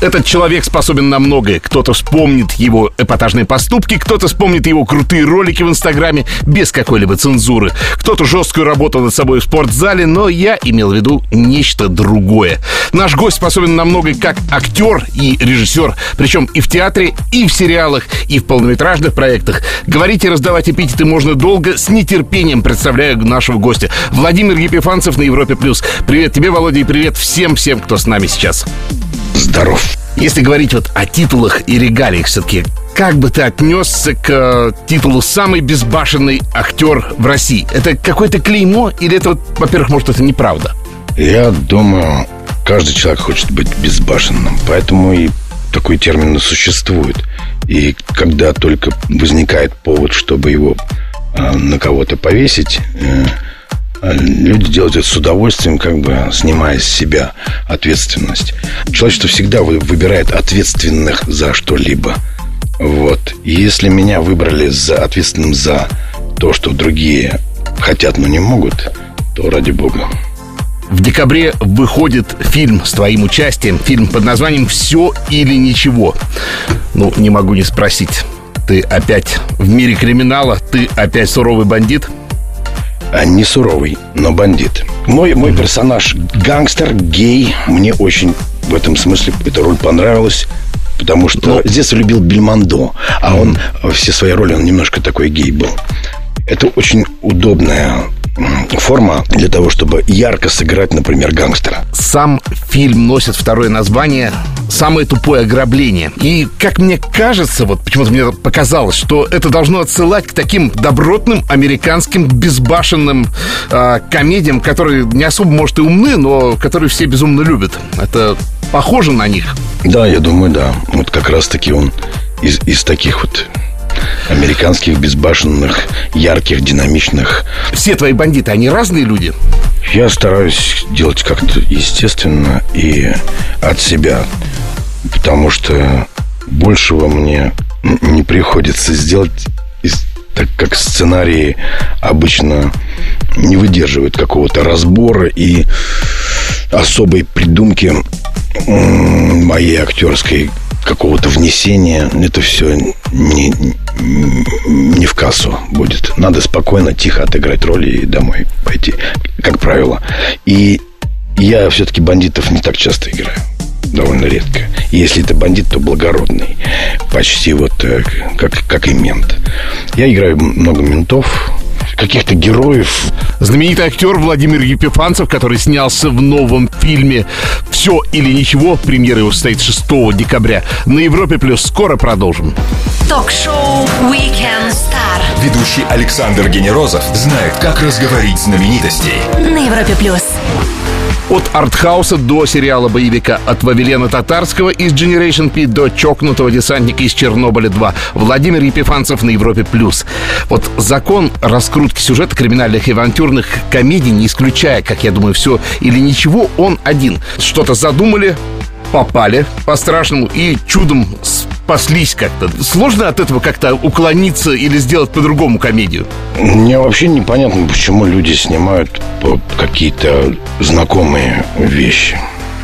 Этот человек способен на многое. Кто-то вспомнит его эпатажные поступки, кто-то вспомнит его крутые ролики в Инстаграме без какой-либо цензуры. Кто-то жесткую работу над собой в спортзале, но я имел в виду нечто другое. Наш гость способен на многое как актер и режиссер, причем и в театре, и в сериалах, и в полнометражных проектах. Говорить и раздавать эпитеты можно долго, с нетерпением представляю нашего гостя. Владимир Епифанцев на Европе+. плюс. Привет тебе, Володя, и привет всем-всем, кто с нами сейчас. Здоров. Если говорить вот о титулах и регалиях все-таки, как бы ты отнесся к э, титулу «Самый безбашенный актер в России»? Это какое-то клеймо или это, вот, во-первых, может, это неправда? Я думаю, каждый человек хочет быть безбашенным, поэтому и такой термин и существует. И когда только возникает повод, чтобы его э, на кого-то повесить, э, люди делают это с удовольствием, как бы снимая с себя ответственность. Человечество всегда вы- выбирает ответственных за что-либо. Вот. Если меня выбрали за ответственным за то, что другие хотят, но не могут, то ради бога. В декабре выходит фильм с твоим участием, фильм под названием «Все или ничего». Ну, не могу не спросить. Ты опять в мире криминала? Ты опять суровый бандит? А не суровый, но бандит. Мой, мой персонаж гангстер, гей. Мне очень в этом смысле эта роль понравилась. Потому что Ну. с детства любил Бельмондо. А он все свои роли, он немножко такой гей был. Это очень удобная форма для того, чтобы ярко сыграть, например, гангстера. Сам фильм носит второе название «Самое тупое ограбление». И, как мне кажется, вот почему-то мне показалось, что это должно отсылать к таким добротным американским безбашенным э, комедиям, которые не особо, может, и умны, но которые все безумно любят. Это похоже на них. Да, я думаю, да. Вот как раз-таки он из, из таких вот американских, безбашенных, ярких, динамичных Все твои бандиты, они разные люди. Я стараюсь делать как-то естественно и от себя, потому что большего мне не приходится сделать, так как сценарии обычно не выдерживают какого-то разбора и особой придумки моей актерской какого-то внесения. Это все не, не в кассу будет. Надо спокойно, тихо отыграть роли и домой пойти, как правило. И я все-таки бандитов не так часто играю. Довольно редко. И если это бандит, то благородный. Почти вот э, как, как и мент. Я играю много ментов, каких-то героев. Знаменитый актер Владимир Епифанцев, который снялся в новом фильме «Все или ничего». Премьера его состоит 6 декабря. На Европе Плюс скоро продолжим. Ток-шоу Weekend Star Ведущий Александр Генерозов знает, как разговорить знаменитостей. на Европе плюс. От артхауса до сериала боевика от Вавилена Татарского из Generation P до чокнутого десантника из Чернобыля 2. Владимир Епифанцев на Европе Плюс. Вот закон раскрутки сюжета криминальных и авантюрных комедий, не исключая, как я думаю, все или ничего, он один. Что-то задумали, попали по-страшному и чудом спаслись как-то. Сложно от этого как-то уклониться или сделать по-другому комедию? Мне вообще непонятно, почему люди снимают какие-то знакомые вещи.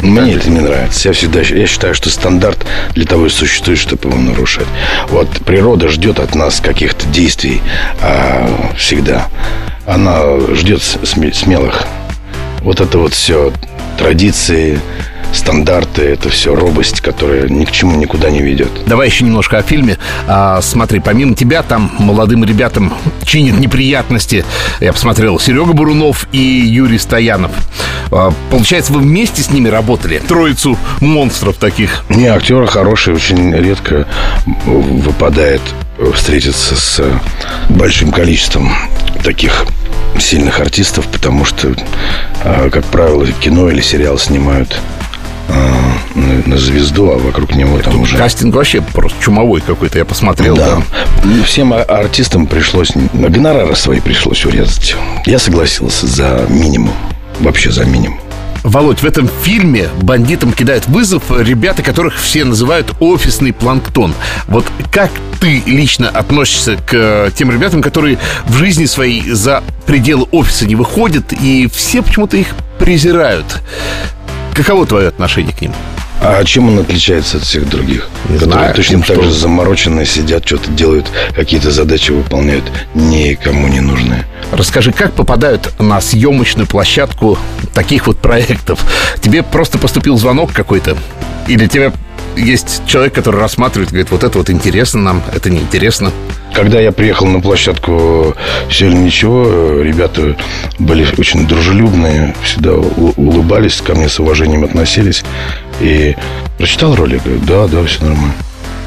Мне это не нравится. Я всегда я считаю, что стандарт для того и существует, чтобы его нарушать. Вот природа ждет от нас каких-то действий а, всегда. Она ждет сме- смелых. Вот это вот все традиции, стандарты, это все робость, которая ни к чему никуда не ведет. Давай еще немножко о фильме. А, смотри, помимо тебя там молодым ребятам чинит неприятности. Я посмотрел Серега Бурунов и Юрий Стоянов. А, получается, вы вместе с ними работали? Троицу монстров таких. Не, актеры хорошие, очень редко выпадает встретиться с большим количеством таких сильных артистов, потому что, а, как правило, кино или сериал снимают на, на звезду, а вокруг него там уже... Кастинг вообще просто чумовой какой-то, я посмотрел. Да. Ну, Всем а- артистам пришлось... Гонорары свои пришлось урезать. Я согласился за минимум. Вообще за минимум. Володь, в этом фильме бандитам кидают вызов ребята, которых все называют офисный планктон. Вот как ты лично относишься к э, тем ребятам, которые в жизни своей за пределы офиса не выходят, и все почему-то их презирают? Каково твое отношение к ним? А чем он отличается от всех других? Не знаю, точно так что- же замороченные сидят, что-то делают, какие-то задачи выполняют, никому не нужные. Расскажи, как попадают на съемочную площадку таких вот проектов? Тебе просто поступил звонок какой-то? Или тебе есть человек, который рассматривает, говорит, вот это вот интересно нам, это неинтересно? Когда я приехал на площадку «Все или ничего», ребята были очень дружелюбные, всегда улыбались, ко мне с уважением относились. И прочитал ролик, говорю, да, да, все нормально.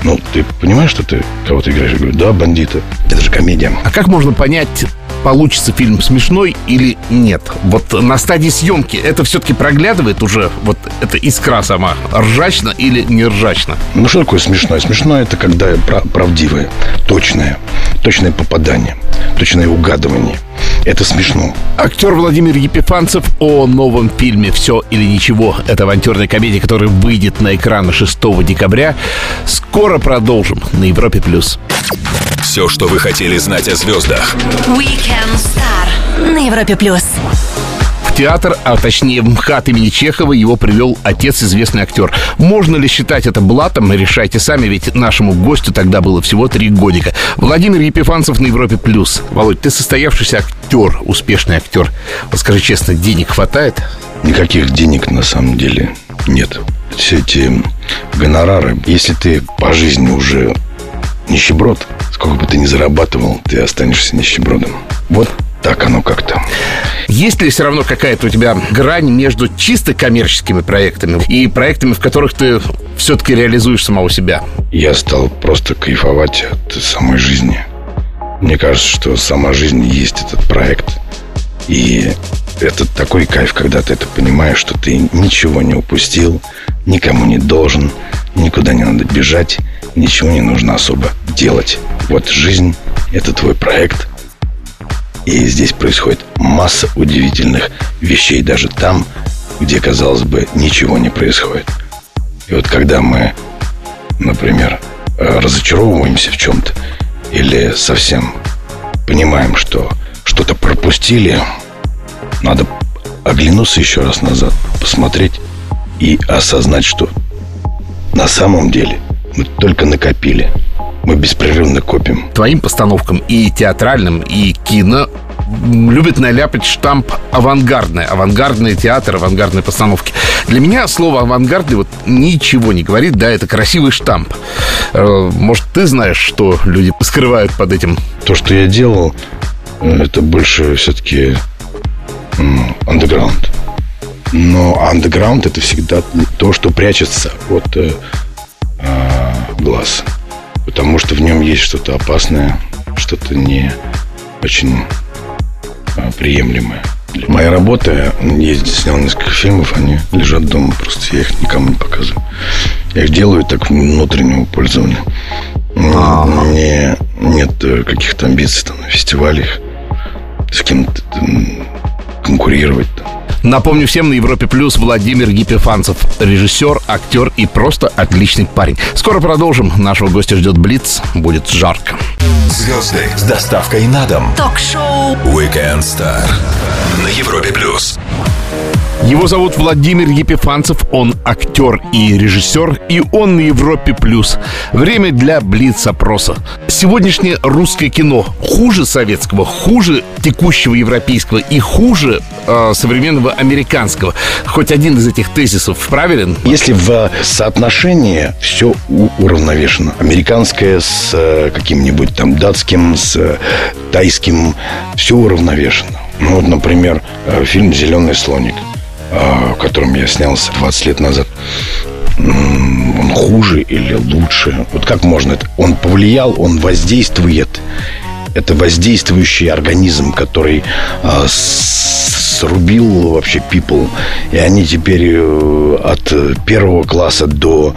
Ну, ты понимаешь, что ты кого-то играешь? Я говорю, да, бандита. Это же комедия. А как можно понять, получится фильм смешной или нет? Вот на стадии съемки это все-таки проглядывает уже, вот эта искра сама, ржачно или не ржачно? Ну, что такое смешное? Смешное это когда пра- правдивое, точное, точное попадание, точное угадывание. Это смешно. Актер Владимир Епифанцев о новом фильме «Все или ничего». Это авантюрная комедия, которая выйдет на экраны 6 декабря. Скоро продолжим на Европе+. плюс. Все, что вы хотели знать о звездах. Weekend Star на Европе плюс. В театр, а точнее в МХАТ имени Чехова его привел отец известный актер. Можно ли считать это блатом, решайте сами, ведь нашему гостю тогда было всего три годика. Владимир Епифанцев на Европе+. плюс. Володь, ты состоявшийся актер, успешный актер. Вот скажи честно, денег хватает? Никаких денег на самом деле нет. Все эти гонорары, если ты по жизни уже нищеброд, сколько бы ты ни зарабатывал, ты останешься нищебродом. Вот так оно как-то. Есть ли все равно какая-то у тебя грань между чисто коммерческими проектами и проектами, в которых ты все-таки реализуешь самого себя? Я стал просто кайфовать от самой жизни. Мне кажется, что сама жизнь есть этот проект. И это такой кайф, когда ты это понимаешь, что ты ничего не упустил, никому не должен, никуда не надо бежать, ничего не нужно особо делать. Вот жизнь – это твой проект. И здесь происходит масса удивительных вещей даже там, где, казалось бы, ничего не происходит. И вот когда мы например, э, разочаровываемся в чем-то или совсем понимаем, что что-то пропустили, надо оглянуться еще раз назад, посмотреть и осознать, что на самом деле мы только накопили. Мы беспрерывно копим. Твоим постановкам и театральным, и кино м, любят наляпать штамп авангардное. Авангардный театр, авангардные постановки. Для меня слово авангардный вот ничего не говорит. Да, это красивый штамп. Э, Может, ты знаешь, что люди скрывают под этим? То, что я делал, э, это больше все-таки андеграунд. Но андеграунд это всегда то, что прячется от э, э, глаз. Потому что в нем есть что-то опасное, что-то не очень э, приемлемое. Моя работа, я снял несколько фильмов, они лежат дома, просто я их никому не показываю. Я их делаю так внутреннего пользования. Не, нет э, каких-то амбиций там на фестивалях с кем-то м, конкурировать. там. Напомню всем, на Европе Плюс Владимир Епифанцев. Режиссер, актер и просто отличный парень. Скоро продолжим. Нашего гостя ждет Блиц. Будет жарко. Звезды с доставкой на дом. Ток-шоу Weekend Star на Европе плюс. Его зовут Владимир Епифанцев, он актер и режиссер, и он на Европе+. плюс. Время для блиц-опроса. Сегодняшнее русское кино хуже советского, хуже текущего европейского и хуже э, современного американского. Хоть один из этих тезисов правилен? Если в соотношении все уравновешено. Американское с э, каким-нибудь там датским, с э, тайским, все уравновешено. Ну вот, например, э, фильм «Зеленый слоник», в котором я снялся 20 лет назад. Он хуже или лучше? Вот как можно это? Он повлиял, он воздействует. Это воздействующий организм, который э, срубил вообще people. И они теперь э, от первого класса до,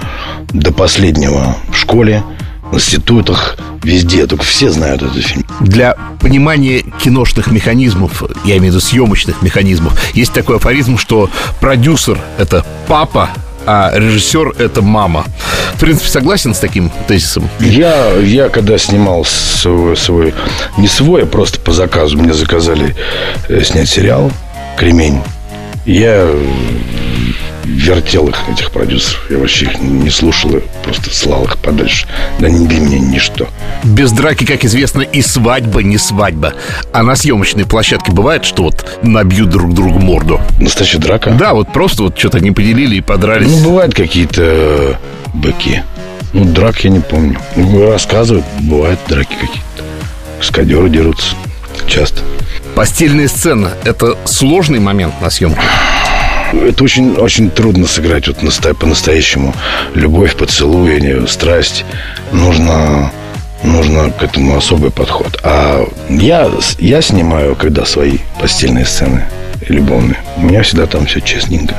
до последнего в школе институтах, везде. Только все знают этот фильм. Для понимания киношных механизмов, я имею в виду съемочных механизмов, есть такой афоризм, что продюсер — это папа, а режиссер — это мама. В принципе, согласен с таким тезисом? Я, я когда снимал свой, свой, не свой, а просто по заказу, мне заказали э, снять сериал «Кремень». Я вертел их, этих продюсеров. Я вообще их не слушал, и просто слал их подальше. Да они для меня ничто. Без драки, как известно, и свадьба не свадьба. А на съемочной площадке бывает, что вот набьют друг другу морду? Настоящая драка? Да, вот просто вот что-то не поделили и подрались. Ну, бывают какие-то э, быки. Ну, драк я не помню. Ну, рассказывают, бывают драки какие-то. Каскадеры дерутся. Часто. Постельная сцена – это сложный момент на съемках? Это очень, очень трудно сыграть вот по-настоящему. Любовь, поцелуй, страсть. Нужно, нужно к этому особый подход. А я, я снимаю, когда свои постельные сцены любовные. У меня всегда там все честненько.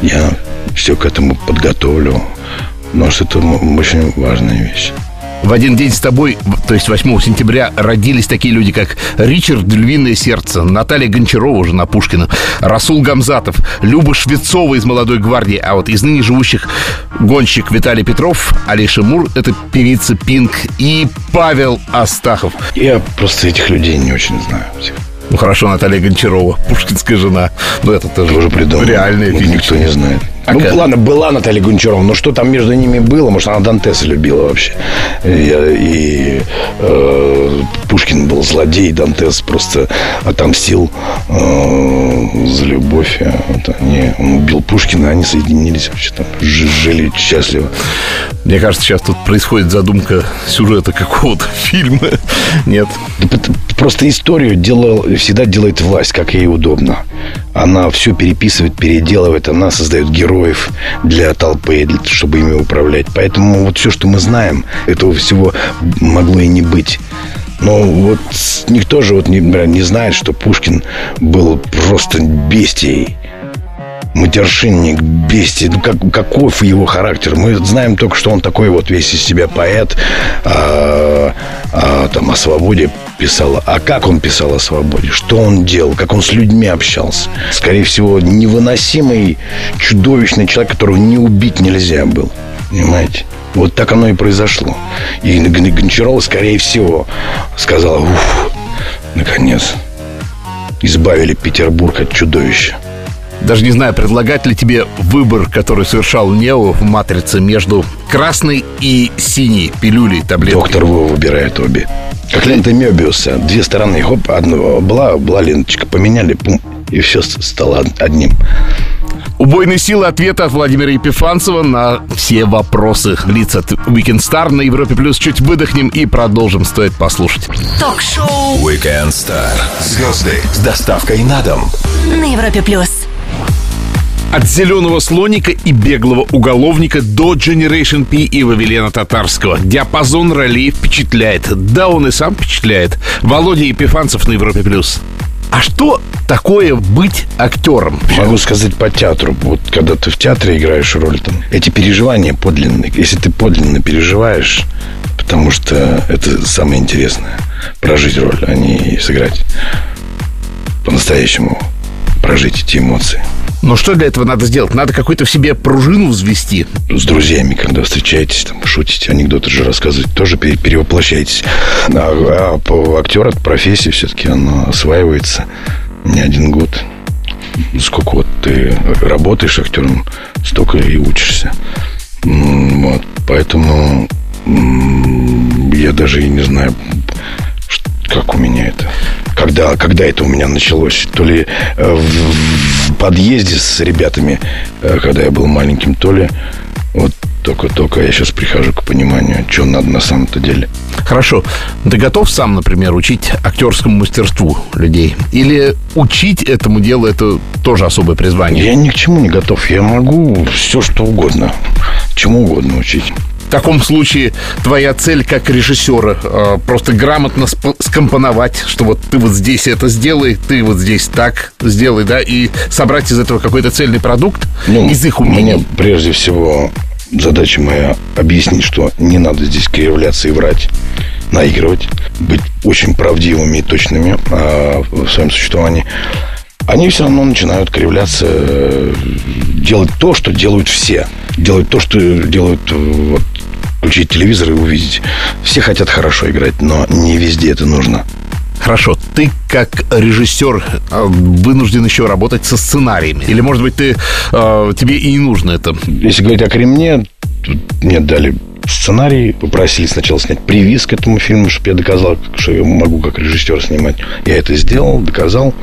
Я все к этому подготовлю. Потому что это очень важная вещь. В один день с тобой, то есть 8 сентября, родились такие люди, как Ричард Львиное сердце, Наталья Гончарова, жена Пушкина, Расул Гамзатов, Люба Швецова из «Молодой гвардии», а вот из ныне живущих гонщик Виталий Петров, Алиша Мур, это певица Пинк и Павел Астахов. Я просто этих людей не очень знаю. всех. Ну хорошо, Наталья Гончарова, пушкинская жена. Ну это тоже Тоже придумал. реальная Ну. Никто не знает. А ну, как? ладно, была Наталья Гончарова, но что там между ними было? Может, она Дантеса любила вообще. И, и, э, Пушкин был злодей, Дантес просто отомстил э, за любовь. А Вот они, он убил Пушкина, они соединились вообще там, жили счастливо. Мне кажется, сейчас тут происходит задумка сюжета какого-то фильма. Нет. Да Просто историю делал, всегда делает власть, как ей удобно. Она все переписывает, переделывает, она создает героев для толпы, для- чтобы ими управлять. Поэтому вот все, что мы знаем, этого всего могло и не быть. Но вот никто же вот не, не знает, что Пушкин был просто бестией матершинник, бестия. Ну, как, каков его характер? Мы знаем только, что он такой вот весь из себя поэт, а, а, там о свободе писал. А как он писал о свободе? Что он делал? Как он с людьми общался? Скорее всего, невыносимый, чудовищный человек, которого не убить нельзя был. Понимаете? Вот так оно и произошло. И Гончарова, скорее всего, сказала, уф, наконец, избавили Петербург от чудовища. Даже не знаю, предлагать ли тебе выбор, который совершал Нео в «Матрице» между красной и синей пилюлей таблеткой. Доктор Вова выбирает обе. Как лента Мебиуса. Две стороны. Хоп, одну была, была ленточка. Поменяли, пум. И все стало од- одним. Убойные силы ответа от Владимира Епифанцева на все вопросы. Лица от Weekend Star на Европе Плюс. Чуть выдохнем и продолжим. Стоит послушать. Ток-шоу Weekend Star. Звезды с доставкой на дом. на Европе плюс. От зеленого слоника и беглого уголовника до Generation P и Вавилена Татарского. Диапазон ролей впечатляет. Да, он и сам впечатляет. Володя Епифанцев на Европе Плюс. А что такое быть актером? Могу сказать по театру. Вот когда ты в театре играешь роль, там, эти переживания подлинные. Если ты подлинно переживаешь, потому что это самое интересное. Прожить роль, а не сыграть. По-настоящему прожить эти эмоции. Но что для этого надо сделать? Надо какую-то в себе пружину взвести. с друзьями, когда встречаетесь, там, шутите, анекдоты же рассказывать, тоже пере- перевоплощаетесь. А, а актер от профессии все-таки она осваивается не один год. Сколько вот ты работаешь актером, столько и учишься. Вот, поэтому я даже и не знаю, как у меня это. Когда, когда это у меня началось? То ли э, в, в подъезде с ребятами, э, когда я был маленьким, то ли вот только-только я сейчас прихожу к пониманию, что надо на самом-то деле. Хорошо. Ты готов сам, например, учить актерскому мастерству людей? Или учить этому делу это тоже особое призвание? Я ни к чему не готов. Я могу все, что угодно. Чему угодно учить. В таком случае твоя цель как режиссера э, просто грамотно сп- скомпоновать, что вот ты вот здесь это сделай, ты вот здесь так сделай, да, и собрать из этого какой-то цельный продукт из их умений. Ну, Мне прежде всего задача моя объяснить, что не надо здесь кривляться и врать, наигрывать, быть очень правдивыми и точными а, в своем существовании. Они все равно начинают кривляться, э, делать то, что делают все. Делать то, что делают э, вот, включить телевизор и увидеть. Все хотят хорошо играть, но не везде это нужно. Хорошо, ты как режиссер э, вынужден еще работать со сценариями. Или, может быть, ты, э, тебе и не нужно это? Если говорить о Кремне, мне дали сценарий, попросили сначала снять привиз к этому фильму, чтобы я доказал, что я могу как режиссер снимать. Я это сделал, доказал.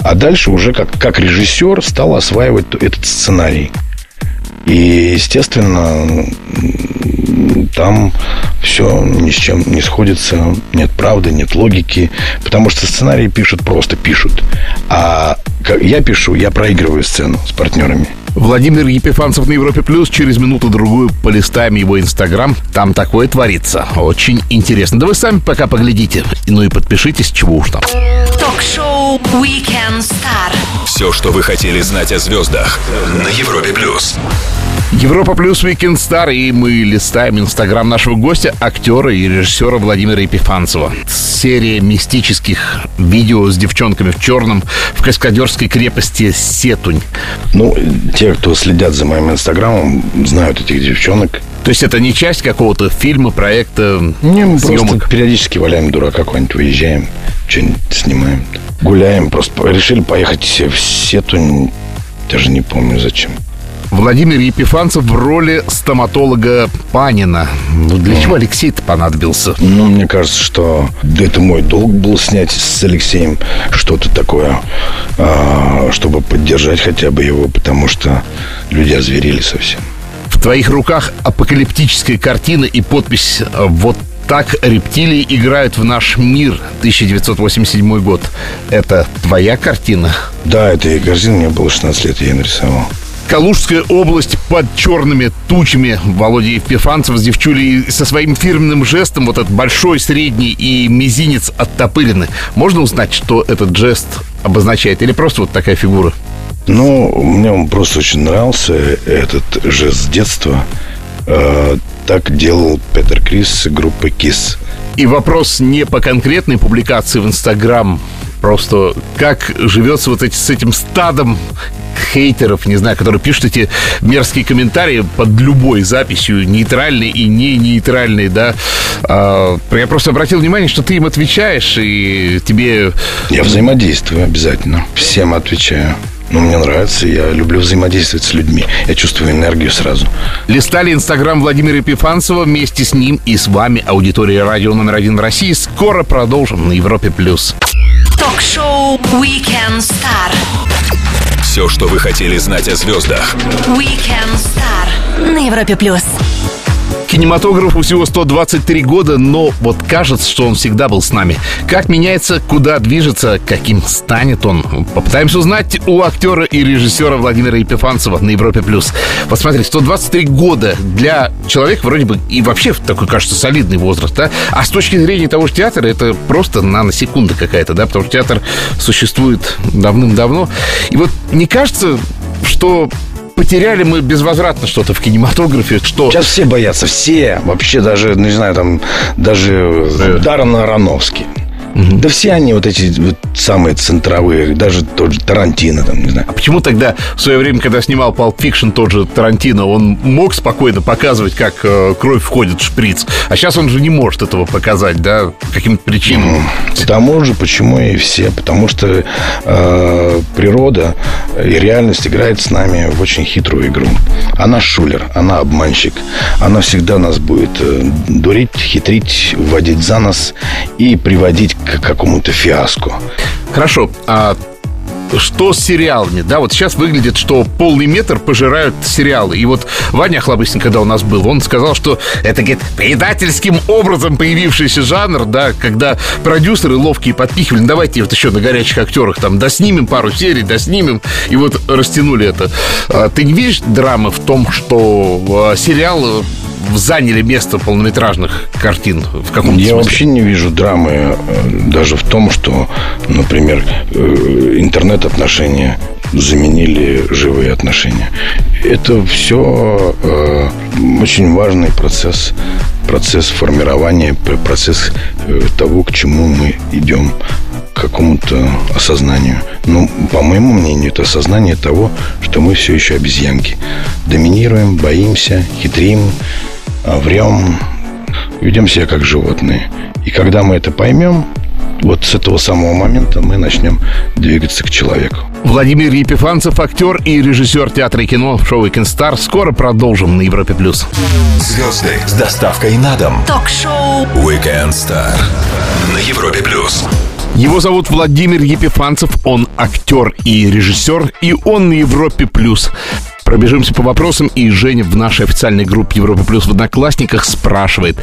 А дальше уже как, как режиссер стал осваивать этот сценарий. И, естественно, там все ни с чем не сходится, нет правды, нет логики, потому что сценарии пишут просто пишут. А я пишу, я проигрываю сцену с партнерами. Владимир Епифанцев на Европе Плюс. Через минуту-другую полистаем его Инстаграм. Там такое творится. Очень интересно. Да вы сами пока поглядите. Ну и подпишитесь, чего уж там. Ток-шоу Weekend Star. Все, что вы хотели знать о звездах на Европе плюс. Европа плюс Weekend Star, и мы листаем инстаграм нашего гостя, актера и режиссера Владимира Епифанцева. Серия мистических видео с девчонками в черном в каскадерской крепости Сетунь. Ну, те, кто следят за моим инстаграмом, знают этих девчонок. То есть это не часть какого-то фильма, проекта, Не, мы съемок? просто периодически валяем дурака какой-нибудь, выезжаем, что-нибудь снимаем. Гуляем, просто решили поехать в Сетунь, даже не помню зачем. Владимир Епифанцев в роли стоматолога Панина. Ну, для чего Алексей-то понадобился? Ну, мне кажется, что это мой долг был снять с Алексеем что-то такое, а, чтобы поддержать хотя бы его, потому что люди озверели совсем. В твоих руках апокалиптическая картина и подпись «Вот так рептилии играют в наш мир» 1987 год. Это твоя картина? Да, это и картина, мне было 16 лет, я ее нарисовал. Калужская область под черными тучами. Володя Епифанцев с девчулей со своим фирменным жестом, вот этот большой, средний и мизинец оттопырены. Можно узнать, что этот жест обозначает? Или просто вот такая фигура? Ну, мне он просто очень нравился, этот жест с детства. Э, Так делал Петер Крис группы KISS. И вопрос не по конкретной публикации в Инстаграм, просто как живется вот эти, с этим стадом хейтеров, не знаю, которые пишут эти мерзкие комментарии под любой записью, нейтральной и не нейтральной, да. А, я просто обратил внимание, что ты им отвечаешь, и тебе... Я взаимодействую обязательно. Всем отвечаю. Ну, мне нравится, я люблю взаимодействовать с людьми. Я чувствую энергию сразу. Листали Инстаграм Владимира Епифанцева вместе с ним и с вами, аудитория радио номер один в России. Скоро продолжим на Европе+. плюс. Ток-шоу Weekend Star. Все, что вы хотели знать о звездах. Weekend Star. На Европе Плюс. Кинематографу всего 123 года, но вот кажется, что он всегда был с нами. Как меняется, куда движется, каким станет он? Попытаемся узнать у актера и режиссера Владимира Епифанцева на Европе+. плюс. Вот смотри, 123 года для человека вроде бы и вообще такой, кажется, солидный возраст, да? А с точки зрения того же театра, это просто наносекунда какая-то, да? Потому что театр существует давным-давно. И вот не кажется, что потеряли мы безвозвратно что-то в кинематографе, что... Сейчас все боятся, все. Вообще даже, ну, не знаю, там, даже Да. Даррен Аронофский. Да все они вот эти вот самые центровые, даже тот же Тарантино, там, не знаю. А почему тогда в свое время, когда снимал Pulp Fiction тот же Тарантино, он мог спокойно показывать, как э, кровь входит в шприц, а сейчас он же не может этого показать, да, по каким-то причинам. Потому же, почему и все. Потому что э, природа и реальность играет с нами в очень хитрую игру. Она шулер, она обманщик. Она всегда нас будет э, дурить, хитрить, вводить за нос и приводить к какому-то фиаско. Хорошо, а что с сериалами? Да, вот сейчас выглядит, что полный метр пожирают сериалы. И вот Ваня Охлобыстин, когда у нас был, он сказал, что это, говорит, предательским образом появившийся жанр, да, когда продюсеры ловкие подпихивали, «Ну, давайте вот еще на горячих актерах там доснимем пару серий, доснимем, и вот растянули это. А Ты не видишь драмы в том, что а, сериалы заняли место полнометражных картин в каком-то Я смысле? вообще не вижу драмы э, даже в том, что, например, э, интернет-отношения заменили живые отношения. Это все э, очень важный процесс, процесс формирования, процесс э, того, к чему мы идем к какому-то осознанию. Ну, по моему мнению, это осознание того, что мы все еще обезьянки. Доминируем, боимся, хитрим, а, врем, ведем себя как животные. И когда мы это поймем, вот с этого самого момента мы начнем двигаться к человеку. Владимир Епифанцев, актер и режиссер театра и кино в шоу «Weekend Star». Скоро продолжим на Европе+. плюс. Звезды с доставкой на дом. Ток-шоу Weekend Star на Европе плюс. Его зовут Владимир Епифанцев, он актер и режиссер, и он на Европе+. плюс. Пробежимся по вопросам, и Женя в нашей официальной группе Европа Плюс в Одноклассниках спрашивает,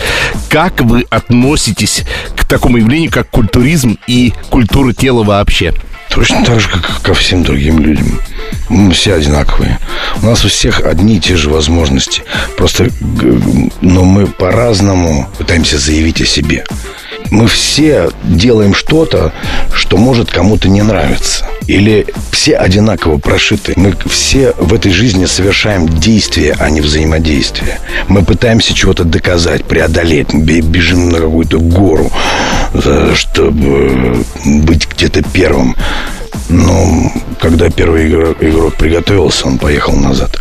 как вы относитесь к такому явлению, как культуризм и культура тела вообще? Точно так же, как ко всем другим людям. Мы все одинаковые. У нас у всех одни и те же возможности. Просто, но мы по-разному пытаемся заявить о себе мы все делаем что-то, что может кому-то не нравиться. Или все одинаково прошиты. Мы все в этой жизни совершаем действия, а не взаимодействие. Мы пытаемся чего-то доказать, преодолеть. Бежим на какую-то гору, чтобы быть где-то первым. Но когда первый игрок, игрок приготовился, он поехал назад.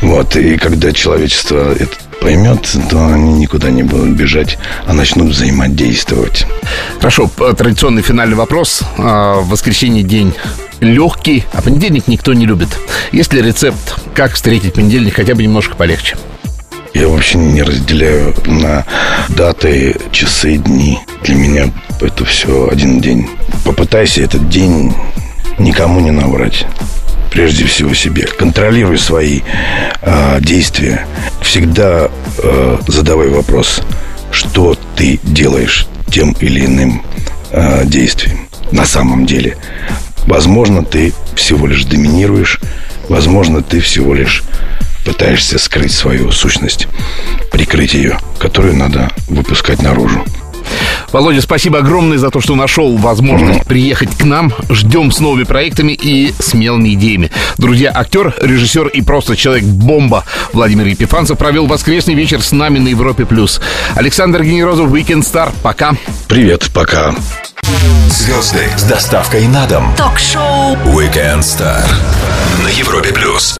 Вот, и когда человечество это поймет, то они никуда не будут бежать, а начнут взаимодействовать. Хорошо, традиционный финальный вопрос. А, воскресенье день легкий, а понедельник никто не любит. Есть ли рецепт, как встретить понедельник хотя бы немножко полегче? Я вообще не разделяю на даты, часы, дни. Для меня это все один день. Попытайся этот день никому не наврать прежде всего себе. Контролируй свои э, действия. Всегда э, задавай вопрос, что ты делаешь тем или иным э, действием на самом деле. Возможно, ты всего лишь доминируешь, возможно, ты всего лишь пытаешься скрыть свою сущность, прикрыть ее, которую надо выпускать наружу. Володя, спасибо огромное за то, что нашел возможность приехать к нам. Ждем с новыми проектами и смелыми идеями. Друзья, актер, режиссер и просто человек-бомба Владимир Епифанцев провел воскресный вечер с нами на Европе+. плюс. Александр Генерозов, Weekend Star. Пока. Привет, пока. Звезды с доставкой на дом. Ток-шоу Weekend Star на Европе+. плюс.